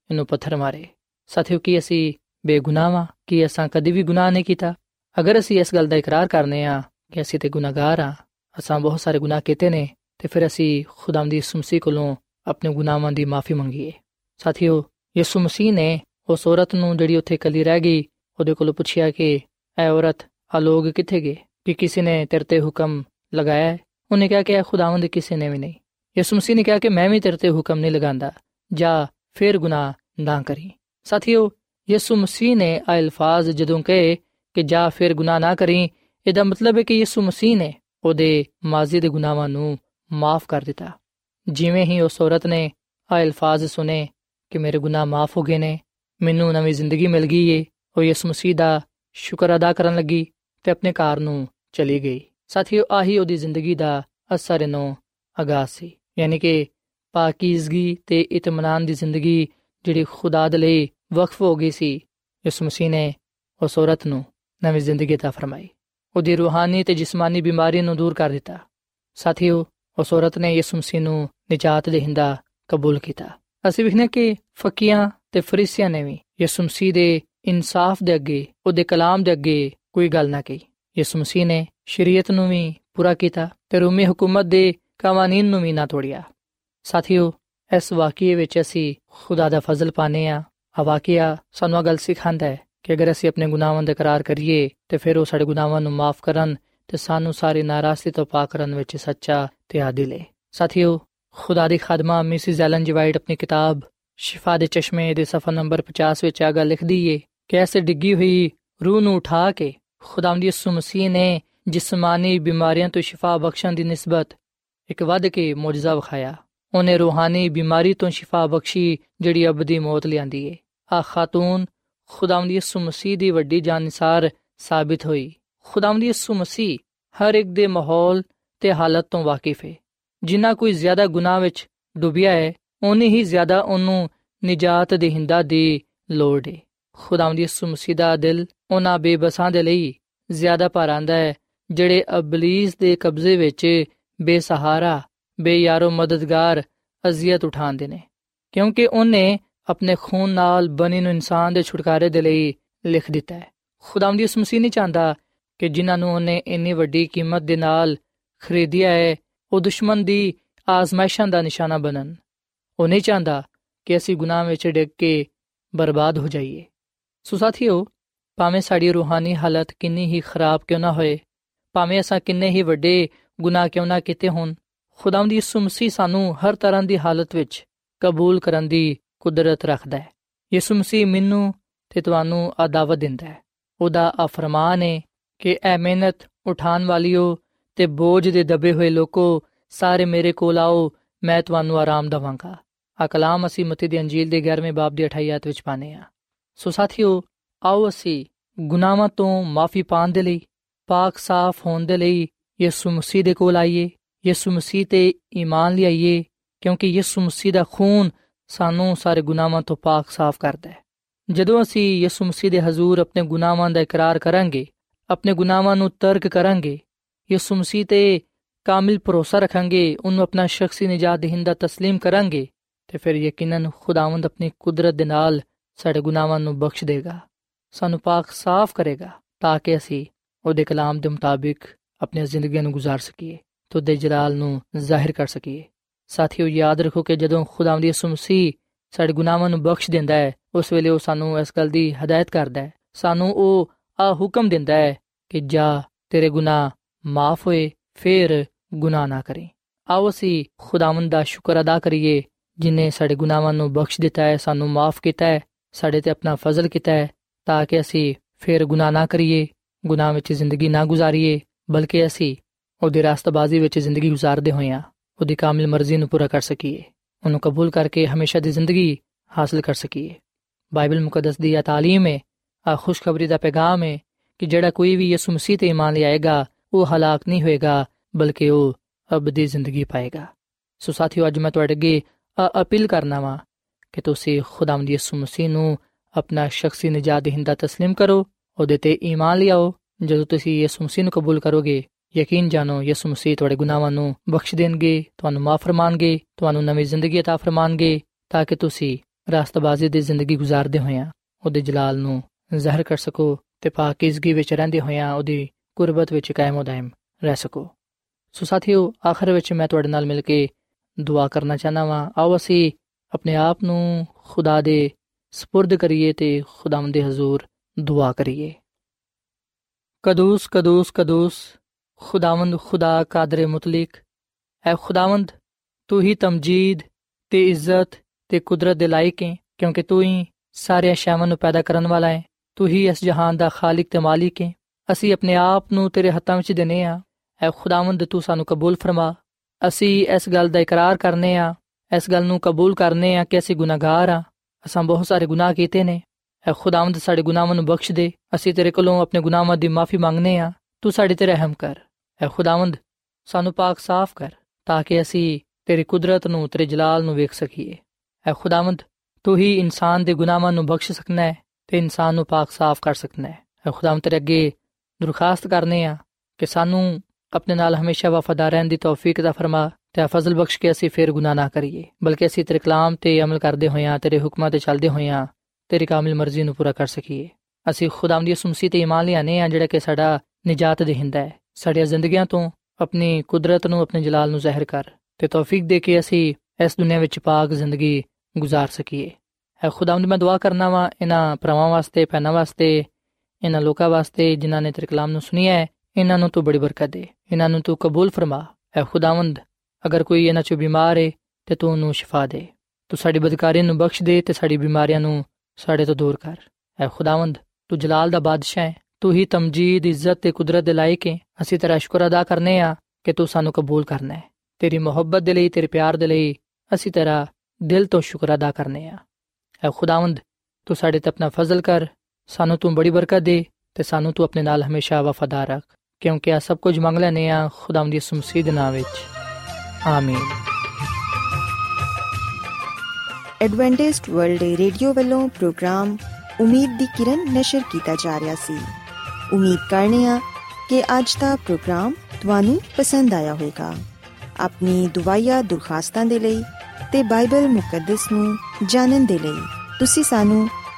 ਇਹਨੂੰ ਪੱਥਰ ਮਾਰੇ ਸਾਥੀਓ ਕੀ ਅਸੀਂ ਬੇਗੁਨਾਹ ਵਾਂ ਕਿ ਅਸਾਂ ਕਦੀ ਵੀ ਗੁਨਾਹ ਨਹੀਂ ਕੀਤਾ ਅਗਰ ਅਸੀਂ ਇਸ ਗੱਲ ਦਾ ਇਕਰਾਰ ਕਰਨੇ ਆ ਕਿ ਅਸੀਂ ਤੇ ਗੁਨਾਹਗਾਰ ਆ ਅਸਾਂ ਬਹੁਤ ਸਾਰੇ ਗੁਨਾਹ ਕੀਤੇ ਨੇ ਤੇ ਫਿਰ ਅਸੀਂ ਖੁਦਾਮ ਦੀ ਸੁਮਸੀ ਕੋਲੋਂ ਆਪਣੇ ਗੁਨਾਹਾਂ ਦੀ ਮਾਫੀ ਮੰਗੀਏ ਸਾਥੀਓ ਯਿਸੂ ਮਸੀਹ ਨੇ ਉਸ ਔਰਤ ਨੂੰ ਜਿਹੜੀ ਉੱਥੇ ਇਕੱਲੀ ਰਹਿ ਗਈ, ਉਹਦੇ ਕੋਲੋਂ ਪੁੱਛਿਆ ਕਿ, ਐ ਔਰਤ, ਆ ਲੋਕ ਕਿੱਥੇ ਗਏ? ਕਿ ਕਿਸੇ ਨੇ ਤੇਰੇ ਤੇ ਹੁਕਮ ਲਗਾਇਆ ਉਹਨੇ ਕਿਹਾ ਕਿ ਇਹ ਖੁਦਾਵੰਦ ਕਿਸੇ ਨੇ ਵੀ ਨਹੀਂ। ਯਿਸੂ ਮਸੀਹ ਨੇ ਕਿਹਾ ਕਿ, ਮੈਂ ਵੀ ਤੇਰੇ ਤੇ ਹੁਕਮ ਨਹੀਂ ਲਗਾਉਂਦਾ। ਜਾ, ਫੇਰ ਗੁਨਾਹ ਨਾ ਕਰੀ। ਸਾਥੀਓ, ਯਿਸੂ ਮਸੀਹ ਨੇ ਆ ਅਲਫਾਜ਼ ਜਦੋਂ ਕਹੇ ਕਿ, ਜਾ, ਫੇਰ ਗੁਨਾਹ ਨਾ ਕਰੀ, ਇਹਦਾ ਮਤਲਬ ਹੈ ਕਿ ਯਿਸੂ ਮਸੀਹ ਨੇ ਉਹਦੇ ਮਾਜ਼ੀ ਦੇ ਗੁਨਾਹਾਂ ਨੂੰ ਮਾਫ ਕਰ ਦਿੱਤਾ। ਜਿਵੇਂ ਹੀ ਉਸ ਔਰਤ ਨੇ ਆ ਅਲਫਾਜ਼ ਸੁਨੇ ਕਿ ਮੇਰੇ ਗੁਨਾਹ ਮਾਫ ਹੋ ਗਏ ਨੇ ਮੈਨੂੰ ਨਵੀਂ ਜ਼ਿੰਦਗੀ ਮਿਲ ਗਈ ਏ ਉਹ ਯਿਸੂ ਮਸੀਹ ਦਾ ਸ਼ੁਕਰ ਅਦਾ ਕਰਨ ਲੱਗੀ ਤੇ ਆਪਣੇ ਘਰ ਨੂੰ ਚਲੀ ਗਈ ਸਾਥੀਓ ਆਹੀ ਉਹਦੀ ਜ਼ਿੰਦਗੀ ਦਾ ਅਸਰ ਨੂੰ ਆਗਾਜ਼ ਸੀ ਯਾਨੀ ਕਿ ਪਾਕੀਜ਼ਗੀ ਤੇ ਇਤਮਾਨਾਨ ਦੀ ਜ਼ਿੰਦਗੀ ਜਿਹੜੀ ਖੁਦਾ ਦੇ ਲਈ ਵਕਫ ਹੋ ਗਈ ਸੀ ਯਿਸੂ ਮਸੀਹ ਨੇ ਉਸ ਔਰਤ ਨੂੰ ਨਵੀਂ ਜ਼ਿੰਦਗੀ عطا ਫਰਮਾਈ ਉਹਦੀ ਰੂਹਾਨੀ ਤੇ ਜਿਸਮਾਨੀ ਬਿਮਾਰੀ ਨੂੰ ਦੂਰ ਕਰ ਦਿੱਤਾ ਸਾਥੀਓ ਉਸ ਔਰਤ ਨੇ ਯਿਸੂ ਮਸੀਹ ਨੂੰ ਨਿਜਾਤ ਦੇਹਿੰਦਾ ਕਬੂਲ ਕੀਤਾ ਅਸੀਂ ਵਿਖਨੇ ਕਿ ਫਕੀਆਂ ਤੇ ਫਰੀਸੀਆਂ ਨੇ ਵੀ ਯਿਸੂ ਮਸੀਹ ਦੇ ਇਨਸਾਫ ਦੇ ਅੱਗੇ, ਉਹਦੇ ਕਲਾਮ ਦੇ ਅੱਗੇ ਕੋਈ ਗੱਲ ਨਾ ਕਹੀ। ਯਿਸੂ ਮਸੀਹ ਨੇ ਸ਼ਰੀਅਤ ਨੂੰ ਵੀ ਪੂਰਾ ਕੀਤਾ ਤੇ ਰੂਮੀ ਹਕੂਮਤ ਦੇ ਕਾਨੂੰਨ ਨੂੰ ਵੀ ਨਾ ਤੋੜਿਆ। ਸਾਥੀਓ, ਇਸ ਵਾਕਿਏ ਵਿੱਚ ਅਸੀਂ ਖੁਦਾ ਦਾ ਫਜ਼ਲ ਪਾਨੇ ਆ ਆ ਵਾਕਿਆ ਸਾਨੂੰ ਗੱਲ ਸਿਖਾਉਂਦਾ ਹੈ ਕਿ ਅਗਰ ਅਸੀਂ ਆਪਣੇ ਗੁਨਾਹਾਂ ਦਾ ਇਕਰਾਰ ਕਰੀਏ ਤੇ ਫਿਰ ਉਹ ਸਾਡੇ ਗੁਨਾਹਾਂ ਨੂੰ ਮਾਫ ਕਰਨ ਤੇ ਸਾਨੂੰ ਸਾਰੀ ਨਾਰਾਜ਼ਗੀ ਤੋਂ ਪਾਕ ਕਰਨ ਵਿੱਚ ਸੱਚਾ ਤੇ ਆਦਿਲ ਹੈ ਸਾਥੀਓ ਖੁਦਾ ਦੀ ਖਾਦਮਾ ਮਿਸਿਸ ਐਲਨ ਜੀ ਵਾਈਟ ਆਪਣੀ ਕਿਤਾਬ ਸ਼ਿਫਾ ਦੇ ਚਸ਼ਮੇ ਦੇ ਸਫਾ ਨੰਬਰ 50 ਵਿੱਚ ਆ ਗੱਲ ਲਿਖਦੀ ਏ ਕਿ ਐਸੇ ਡਿੱਗੀ ਹੋਈ ਰੂਹ ਨੂੰ ਉਠਾ ਕੇ ਖੁਦਾਵੰਦ ਯਿਸੂ ਮਸੀਹ ਨੇ ਜਿਸਮਾਨੀ ਬਿਮਾਰੀਆਂ ਤੋਂ ਸ਼ਿਫਾ ਬਖਸ਼ਣ ਦੀ ਨਿਸਬਤ ਇੱਕ ਵੱਧ ਕੇ ਮੌਜਜ਼ਾ ਵਿਖਾਇਆ। ਉਹਨੇ ਰੂਹਾਨੀ ਬਿਮਾਰੀ ਤੋਂ ਸ਼ਿਫਾ ਬਖਸ਼ੀ ਜਿਹੜੀ ਅਬਦੀ ਮੌਤ ਲਿਆਂਦੀ ਏ। ਆ ਖਾਤੂਨ ਖੁਦਾਵੰਦ ਯਿਸੂ ਮਸੀਹ ਦੀ ਵੱਡੀ ਜਾਨਸਾਰ ਸਾਬਿਤ ਹੋਈ। ਖੁਦਾਵੰਦ ਯਿਸੂ ਮਸੀਹ ਹਰ ਇੱਕ ਦੇ ਮਾਹੌਲ ਤੇ ਹਾਲਤ ਤੋਂ ਵਾਕਿਫ ਹੈ ਜਿੰਨਾ ਕੋਈ ਜ਼ਿਆਦਾ ਗੁਨਾਹ ਵਿੱਚ ਡੁੱਬਿਆ ਹੈ ਉਨੀ ਹੀ ਜ਼ਿਆਦਾ ਉਹਨੂੰ ਨਜਾਤ ਦੇਹਿੰਦਾ ਦੀ ਲੋੜ ਹੈ ਖੁਦਾਵੰਦ ਯਿਸੂ ਮਸੀਹ ਦਾ ਦਿਲ ਉਹਨਾਂ ਬੇਬਸਾਂ ਦੇ ਲਈ ਜ਼ਿਆਦਾ ਭਾਰਾਂਦਾ ਹੈ, ਜਿਹੜੇ ਅਬਲੀਸ ਦੇ ਕਬਜ਼ੇ ਵਿੱਚ ਬੇਸਹਾਰਾ, ਬੇਯਾਰੋ ਮਦਦਗਾਰ ਅਜ਼ੀਅਤ ਉਠਾਉਂਦੇ ਨੇ। ਕਿਉਂਕਿ ਉਹਨੇ ਆਪਣੇ ਖੂਨ ਨਾਲ ਬਣੀ ਨੂੰ ਇਨਸਾਨ ਦੇ ਛੁਟਕਾਰੇ ਦੇ ਲਈ ਲਿਖ ਦਿੱਤਾ ਹੈ। ਖੁਦਾਵੰਦ ਯਿਸੂ ਮਸੀਹ ਨਹੀਂ ਚਾਹੁੰਦਾ ਕਿ ਜਿਨ੍ਹਾਂ ਨੂੰ ਉਹਨੇ ਇੰਨੀ ਵੱਡੀ ਕੀਮਤ ਦੇ ਨਾਲ ਖਰੀਦਿਆ ਹੈ ਉਹ ਦੁਸ਼ਮਣ ਦੀ ਆਜ਼ਮਾਇਸ਼ਾਂ ਦਾ ਨਿਸ਼ਾਨਾ ਬਣਨ। ਉਹ ਨਹੀਂ ਚਾਹੁੰਦਾ ਕਿ ਅਸੀਂ ਗੁਨਾਹ ਵਿੱਚ ਡਿੱਗ ਕੇ ਬਰਬਾਦ ਹੋ ਜਾਈਏ। ਸੋ ਸਾਥੀਓ, ਭਾਵੇਂ ਸਾਡੀ ਰੂਹਾਨੀ ਹਾਲਤ ਕਿੰਨੀ ਹੀ ਖਰਾਬ ਕਿਉਂ ਨਾ ਹੋਏ, ਭਾਵੇਂ ਅਸਾਂ ਕਿੰਨੇ ਹੀ ਵੱਡੇ ਗੁਨਾਹ ਕਿਉਂ ਨਾ ਕੀਤੇ ਹੋਣ, ਖੁਦਾਵੰਦ ਯਿਸੂ ਮਸੀਹ ਸਾਨੂੰ ਹਰ ਤਰ੍ਹਾਂ ਦੀ ਹਾਲਤ ਵਿੱਚ ਕਬੂਲ ਕਰਨ ਦੀ ਕੁਦਰਤ ਰੱਖਦਾ ਹੈ। ਯਿਸੂ ਮਸੀਹ ਮੈਨੂੰ ਤੇ ਤੁਹਾਨੂੰ ਆ ਦਾਵਤ ਦਿੰਦਾ ਹੈ। ਉਹਦਾ ਆ ਫਰਮਾਨ ਹੈ ਕਿ ਐ ਮਿਹਨਤ ਉਠਾਨ ਵਾਲਿਓ ਤੇ ਬੋਝ ਦੇ ਦਬੇ ਹੋਏ ਲੋਕੋ, ਸਾਰੇ ਮੇਰੇ ਕੋਲ ਆਓ, ਮੈਂ ਤੁਹਾਨੂੰ ਆਰਾਮ ਦਵਾਂਗਾ। ਆ ਕਲਾਮ ਅਸੀਂ ਮਤੀ ਦੀ ਅੰਜੀਲ ਦੇ 11ਵੇਂ ਬਾਬ ਦੀ 28 ਆਇਤ ਵਿੱਚ ਪਾਨੇ ਆ ਸੋ ਸਾਥੀਓ, ਆਓ ਅਸੀਂ ਗੁਨਾਹਾਂ ਤੋਂ ਮਾਫੀ ਪਾਣ ਦੇ ਲਈ, ਪਾਕ ਸਾਫ਼ ਹੋਣ ਦੇ ਲਈ ਯਿਸੂ ਮਸੀਹ ਦੇ ਕੋਲ ਆਈਏ, ਯਿਸੂ ਮਸੀਹ ਤੇ ਈਮਾਨ ਲਿਆਈਏ, ਕਿਉਂਕਿ ਯਿਸੂ ਮਸੀਹ ਦਾ ਖੂਨ ਸਾਨੂੰ ਸਾਰੇ ਗੁਨਾਹਾਂ ਤੋਂ ਪਾਕ ਸਾਫ਼ ਕਰਦਾ ਹੈ। ਜਦੋਂ ਅਸੀਂ ਯਿਸੂ ਮਸੀਹ ਦੇ ਹਜ਼ੂਰ ਆਪਣੇ ਗੁਨਾਹਾਂ ਦਾ ਇਕਰਾਰ ਕਰਾਂਗੇ, ਆਪਣੇ ਗੁਨਾਹਾਂ ਨੂੰ ਤਰਕ ਕਰਾਂਗੇ ਯਿਸੂ ਮਸੀਹ ਤੇ ਕਾਮਿਲ ਭਰੋਸਾ ਰੱਖਾਂਗੇ ਉਹਨੂੰ ਆਪਣਾ ਸ਼ਖਸੀ ਨਜਾਤ ਦੇਹਿੰਦਾ تسلیم ਕਰਾਂਗੇ ਤੇ ਫਿਰ ਯਕੀਨਨ ਖੁਦਾਵੰਦ ਆਪਣੀ ਕੁਦਰਤ ਦੇ ਨਾਲ ਸਾਡੇ ਗੁਨਾਹਾਂ ਨੂੰ ਬਖਸ਼ ਦੇਗਾ ਸਾਨੂੰ ਪਾਕ ਸਾਫ਼ ਕਰੇਗਾ ਤਾਂ ਕਿ ਅਸੀਂ ਉਹਦੇ ਕਲਾਮ ਦੇ ਮੁਤਾਬਿਕ ਆਪਣੀ ਜ਼ਿੰਦਗੀ ਨੂੰ گزار ਸਕੀਏ ਤੇ ਉਹਦੇ ਜਲਾਲ ਨੂੰ ਜ਼ਾਹਿਰ ਕਰ ਸਕੀਏ ਸਾਥੀਓ ਯਾਦ ਰੱਖੋ ਕਿ ਜਦੋਂ ਖੁਦਾਵੰਦ ਯਿਸੂ ਮਸੀਹ ਸਾਡੇ ਗੁਨਾਹਾਂ ਨੂੰ ਬਖਸ਼ ਦਿੰਦਾ ਹੈ ਉਸ ਵੇਲੇ ਉਹ ਸਾਨੂੰ ਇਸ ਗੱਲ ਦੀ ਹਦਾਇਤ ਕਰਦਾ ਹੈ ਸਾਨੂੰ ਉਹ ਆ ਹੁਕਮ ਦਿੰਦਾ ਹੈ ਕਿ ਜਾ ਤੇਰੇ ਗੁਨਾਹ ਮਾਫ ਹੋਏ, ਫਿਰ ਗੁਨਾਹ ਨਾ ਕਰੇ। ਆਓ ਅਸੀਂ ਖੁਦਾਵੰਦ ਦਾ ਸ਼ੁਕਰ ਅਦਾ ਕਰੀਏ, ਜਿਨੇ ਸਾਡੇ ਗੁਨਾਹਾਂ ਨੂੰ ਬਖਸ਼ ਦਿੱਤਾ ਹੈ, ਸਾਨੂੰ ਮਾਫ ਕੀਤਾ ਹੈ, ਸਾਡੇ ਤੇ ਆਪਣਾ ਫਜ਼ਲ ਕੀਤਾ ਹੈ, ਤਾਂ ਕਿ ਅਸੀਂ ਫਿਰ ਗੁਨਾਹ ਨਾ ਕਰੀਏ, ਗੁਨਾਹ ਵਿੱਚ ਜ਼ਿੰਦਗੀ ਨਾ ਗੁਜ਼ਾਰੀਏ, ਬਲਕਿ ਅਸੀਂ ਉਹਦੀ ਰਾਸਤਬਾਜ਼ੀ ਵਿੱਚ ਜ਼ਿੰਦਗੀ ਗੁਜ਼ਾਰਦੇ ਹੋਈਆਂ ਉਹਦੀ ਕਾਮਿਲ ਮਰਜ਼ੀ ਨੂੰ ਪੂਰਾ ਕਰ ਸਕੀਏ। ਉਹਨੂੰ ਕਬੂਲ ਕਰਕੇ ਹਮੇਸ਼ਾ ਦੀ ਜ਼ਿੰਦਗੀ ਹਾਸਲ ਕਰ ਸਕੀਏ। ਬਾਈਬਲ ਮੁਕੱਦਸ ਦੀ ਇਹ ਤਾਲੀਮ ਹੈ ਆ ਖੁਸ਼ਖਬਰੀ ਦਾ ਪੈਗਾਮ ਹੈ ਕਿ ਜਿਹੜਾ ਕੋਈ ਵੀ ਯਿਸੂ ਮਸੀਹ ਤੇ ਇਮਾਨ ਲਿਆਏਗਾ ਉਹ ਹਲਾਕ ਨਹੀਂ ਹੋਏਗਾ, ਬਲਕਿ ਉਹ ਅਬਦੀ ਜ਼ਿੰਦਗੀ ਪਾਏਗਾ। ਸੋ ਸਾਥੀਓ, ਅੱਜ ਮੈਂ ਤੁਹਾਡੇ ਅੱਗੇ ਅਪੀਲ ਕਰਨਾ ਵਾ ਕਿ ਤੁਸੀਂ ਖੁਦਾਵੰਦ ਯਿਸੂ ਮਸੀਹ ਨੂੰ ਆਪਣਾ ਸ਼ਖਸੀ ਨਜਾਤ ਦਿੰਦਾ تسلیم ਕਰੋ, ਉਹਦੇ ਤੇ ਈਮਾਨ ਲਿਆਓ। ਜਦੋਂ ਤੁਸੀਂ ਯਿਸੂ ਮਸੀਹ ਨੂੰ ਕਬੂਲ ਕਰੋਗੇ, ਯਕੀਨ ਜਾਨੋ ਯਿਸੂ ਮਸੀਹ ਤੁਹਾਡੇ ਗੁਨਾਹਾਂ ਨੂੰ ਬਖਸ਼ ਦੇਣਗੇ, ਤੁਹਾਨੂੰ ਮਾਫ ਫਰਮਾਣਗੇ, ਤੁਹਾਨੂੰ ਨਵੀਂ ਜ਼ਿੰਦਗੀ عطا ਫਰਮਾਣਗੇ, ਤਾਂ ਕਿ ਤੁਸੀਂ ਰਾਸਤਬਾਜ਼ੀ ਦੀ ਜ਼ਿੰਦਗੀ گزارਦੇ ਹੋਇਆ, ਉਹਦੇ ਜਲਾਲ ਨੂੰ ਜ਼ਾਹਿਰ ਕਰ ਸਕੋ ਤੇ ਪਾਕਿਜ਼ਗੀ ਵਿੱਚ ਰਹਿੰਦੇ ਹੋਇਆ ਉਹਦੀ ਕੁਰਬਤ ਵਿੱਚ ਕਾਇਮ ਉਦਾਇਮ ਰਹਿ ਸਕੋ ਸੋ ਸਾਥੀਓ ਆਖਰ ਵਿੱਚ ਮੈਂ ਤੁਹਾਡੇ ਨਾਲ ਮਿਲ ਕੇ ਦੁਆ ਕਰਨਾ ਚਾਹਨਾ ਵਾਂ ਆਓ ਅਸੀਂ ਆਪਣੇ ਆਪ ਨੂੰ ਖੁਦਾ ਦੇ سپرد ਕਰੀਏ ਤੇ ਖੁਦਾਵੰਦ ਦੇ ਹਜ਼ੂਰ ਦੁਆ ਕਰੀਏ ਕਦੂਸ ਕਦੂਸ ਕਦੂਸ ਖੁਦਾਵੰਦ ਖੁਦਾ ਕਾਦਰ ਮੁਤਲਕ ਐ ਖੁਦਾਵੰਦ ਤੂੰ ਹੀ ਤਮਜੀਦ ਤੇ ਇੱਜ਼ਤ ਤੇ ਕੁਦਰਤ ਦੇ ਲਾਇਕ ਹੈ ਕਿਉਂਕਿ ਤੂੰ ਹੀ ਸਾਰੇ ਅਸ਼ਿਆਵਾਂ ਨੂੰ ਪੈਦਾ ਕਰਨ ਵਾਲਾ ਹੈ ਤੂੰ ਹੀ ਇਸ ਜਹਾਨ ਦਾ ਖਾਲਕ ਤੇ ਮਾਲਿਕ ਹੈ ਅਸੀਂ ਆਪਣੇ ਆਪ ਨੂੰ ਤੇਰੇ ਹੱਥਾਂ ਵਿੱਚ ਦਿਨੇ ਆ ਐ ਖੁਦਾਵੰਦ ਤੂੰ ਸਾਨੂੰ ਕਬੂਲ ਫਰਮਾ। ਅਸੀਂ ਇਸ ਗੱਲ ਦਾ ਇਕਰਾਰ ਕਰਨੇ ਆ ਇਸ ਗੱਲ ਨੂੰ ਕਬੂਲ ਕਰਨੇ ਆ ਕਿ ਅਸੀਂ ਗੁਨਾਹਗਾਰ ਆ ਅਸਾਂ ਬਹੁਤ ਸਾਰੇ ਗੁਨਾਹ ਕੀਤੇ ਨੇ। ਐ ਖੁਦਾਵੰਦ ਸਾਡੇ ਗੁਨਾਹਾਂ ਨੂੰ ਬਖਸ਼ ਦੇ। ਅਸੀਂ ਤੇਰੇ ਕੋਲੋਂ ਆਪਣੇ ਗੁਨਾਹਾਂ ਦੀ ਮਾਫੀ ਮੰਗਨੇ ਆ ਤੂੰ ਸਾਡੇ ਤੇ ਰਹਿਮ ਕਰ। ਐ ਖੁਦਾਵੰਦ, ਸਾਨੂੰ ਪਾਕ ਸਾਫ਼ ਕਰ ਤਾਂ ਕਿ ਅਸੀਂ ਤੇਰੀ ਕੁਦਰਤ ਨੂੰ, ਤੇਰੇ ਜਲਾਲ ਨੂੰ ਵੇਖ ਸਕੀਏ। ਐ ਖੁਦਾਵੰਦ, ਤੂੰ ਹੀ ਇਨਸਾਨ ਦੇ ਗੁਨਾਹਾਂ ਨੂੰ ਬਖਸ਼ ਸਕਣਾ ਹੈ ਤੇ ਇਨਸਾਨ ਨੂੰ ਪਾਕ ਸਾਫ਼ ਕਰ ਸਕਣਾ ਹੈ ਐ ਖੁਦਾਵੰਦ ਤੇਰੇ ਅੱਗੇ ਦਰਖਾਸਤ ਕਰਨੇ ਆ ਕਿ ਸਾਨੂੰ ਆਪਣੇ ਨਾਲ ਹਮੇਸ਼ਾ ਵਫਾਦਾਰ ਰਹਿਣ ਦੀ ਤੌਫੀਕ ਦਾ ਫਰਮਾ ਤੇ ਫਜ਼ਲ ਬਖਸ਼ ਕੇ ਅਸੀਂ ਫੇਰ ਗੁਨਾਹ ਨਾ ਕਰੀਏ ਬਲਕਿ ਅਸੀਂ ਤੇਰੇ ਕਲਾਮ ਤੇ ਅਮਲ ਕਰਦੇ ਹੋਇਆਂ ਤੇਰੇ ਹੁਕਮਾਂ ਤੇ ਚੱਲਦੇ ਹੋਇਆਂ ਤੇਰੀ ਕਾਮਿਲ ਮਰਜ਼ੀ ਨੂੰ ਪੂਰਾ ਕਰ ਸਕੀਏ ਅਸੀਂ ਖੁਦਾਵੰਦ ਦੀ ਸੁਮਸੀ ਤੇ ਈਮਾਨ ਲਿਆਨੇ ਆ ਜਿਹੜਾ ਕਿ ਸਾਡਾ ਨਜਾਤ ਦੇਹਿੰਦਾ ਹੈ ਸਾਡੀਆਂ ਜ਼ਿੰਦਗੀਆਂ ਤੋਂ ਆਪਣੀ ਕੁਦਰਤ ਨੂੰ ਆਪਣੇ ਜਲਾਲ ਨੂੰ ਜ਼ਾਹਿਰ ਕਰ ਤੇ ਤੌਫੀਕ ਦੇ ਕੇ ਅਸੀਂ ਇਸ ਦੁਨੀਆ ਵਿੱਚ ਪਾਕ ਜ਼ਿੰਦਗੀ گزار ਸਕੀਏ ਹੈ ਖੁਦਾਵੰਦ ਮੈਂ ਦੁਆ ਕਰਨਾ ਵਾ ਇਹਨਾਂ ਭਰਾਵਾਂ ਵਾਸਤੇ ਪੈਨਾ ਵਾਸਤੇ ਇਹਨਾਂ ਲੋਕਾਂ ਵਾਸਤੇ ਜਿਨ੍ਹਾਂ ਨੇ ਤੇਰੇ ਕਲਾਮ ਨੂੰ ਸੁਨਿਆ ਹੈ, ਇਹਨਾਂ ਨੂੰ ਤੂੰ ਬੜੀ ਬਰਕਤ ਦੇ। ਇਹਨਾਂ ਨੂੰ ਤੂੰ ਕਬੂਲ ਫਰਮਾ। ਹੈ ਖੁਦਾਵੰਦ, ਅਗਰ ਕੋਈ ਇਹਨਾਂ ਚੋਂ ਬਿਮਾਰ ਹੈ ਤੇ ਤੂੰ ਉਹਨੂੰ ਸ਼ਿਫਾ ਦੇ। ਤੂੰ ਸਾਡੀ ਬਦਕਾਰੀ ਨੂੰ ਬਖਸ਼ ਦੇ ਤੇ ਸਾਡੀ ਬਿਮਾਰੀਆਂ ਨੂੰ ਸਾਡੇ ਤੋਂ ਦੂਰ ਕਰ। ਹੈ ਖੁਦਾਵੰਦ, ਤੂੰ ਜਲਾਲ ਦਾ ਬਾਦਸ਼ਾਹ ਹੈ ਤੂੰ ਹੀ ਤਮਜੀਦ, ਇੱਜ਼ਤ ਤੇ ਕੁਦਰਤ ਦੇ ਲਾਇਕ ਹੈ ਅਸੀਂ ਤੇਰਾ ਸ਼ੁਕਰ ਅਦਾ ਕਰਨੇ ਆ ਕਿ ਤੂੰ ਸਾਨੂੰ ਕਬੂਲ ਕਰਨਾ ਹੈ ਤੇਰੀ ਮੁਹੱਬਤ ਦੇ ਲਈ, ਤੇਰੇ ਪਿਆਰ ਦੇ ਲਈ ਅਸੀਂ ਤੇਰਾ ਦਿਲ ਤੋਂ ਸ਼ੁਕਰ ਅਦਾ ਕਰਨੇ ਆ। ਐ ਖੁਦਾਵੰਦ, ਤੂੰ ਸਾਡੇ ਤੇ ਆਪਣਾ ਫਜ਼ਲ ਕਰ ਸਾਨੂੰ ਤੂੰ ਬੜੀ ਬਰਕਤ ਦੇ ਤੇ ਸਾਨੂੰ ਤੂੰ ਆਪਣੇ ਨਾਲ ਹਮੇਸ਼ਾ ਵਫਾਦਾਰ ਰੱਖ, ਕਿਉਂਕਿ ਆ ਸਭ ਕੁਝ ਮੰਗ ਲੈਨੇ ਆ ਖੁਦਾਵੰਦ ਦੀ ਸੁਮਸੀਦ ਨਾਮ ਵਿੱਚ। ਆਮੀਨ। ਐਡਵੈਂਟਿਸਟ ਵਰਲਡ ਰੇਡੀਓ ਵੱਲੋਂ ਪ੍ਰੋਗਰਾਮ ਉਮੀਦ ਦੀ ਕਿਰਨ ਨਿਸ਼ਰ ਕੀਤਾ ਜਾ ਰਿਹਾ ਸੀ। ਉਮੀਦ ਕਰਨੇ ਆ ਕਿ ਅੱਜ ਦਾ ਪ੍ਰੋਗਰਾਮ ਤੁਹਾਨੂੰ ਪਸੰਦ ਆਇਆ ਹੋਵੇਗਾ। ਆਪਣੀ ਦੁਆਇਆ ਦੁਰਖਾਸਤਾਂ ਦੇ ਲਈ ਤੇ ਬਾਈਬਲ ਮੁਕੱਦਸ ਨੂੰ ਜਾਣਨ ਦੇ ਲਈ ਤੁਸੀਂ ਸਾਨੂੰ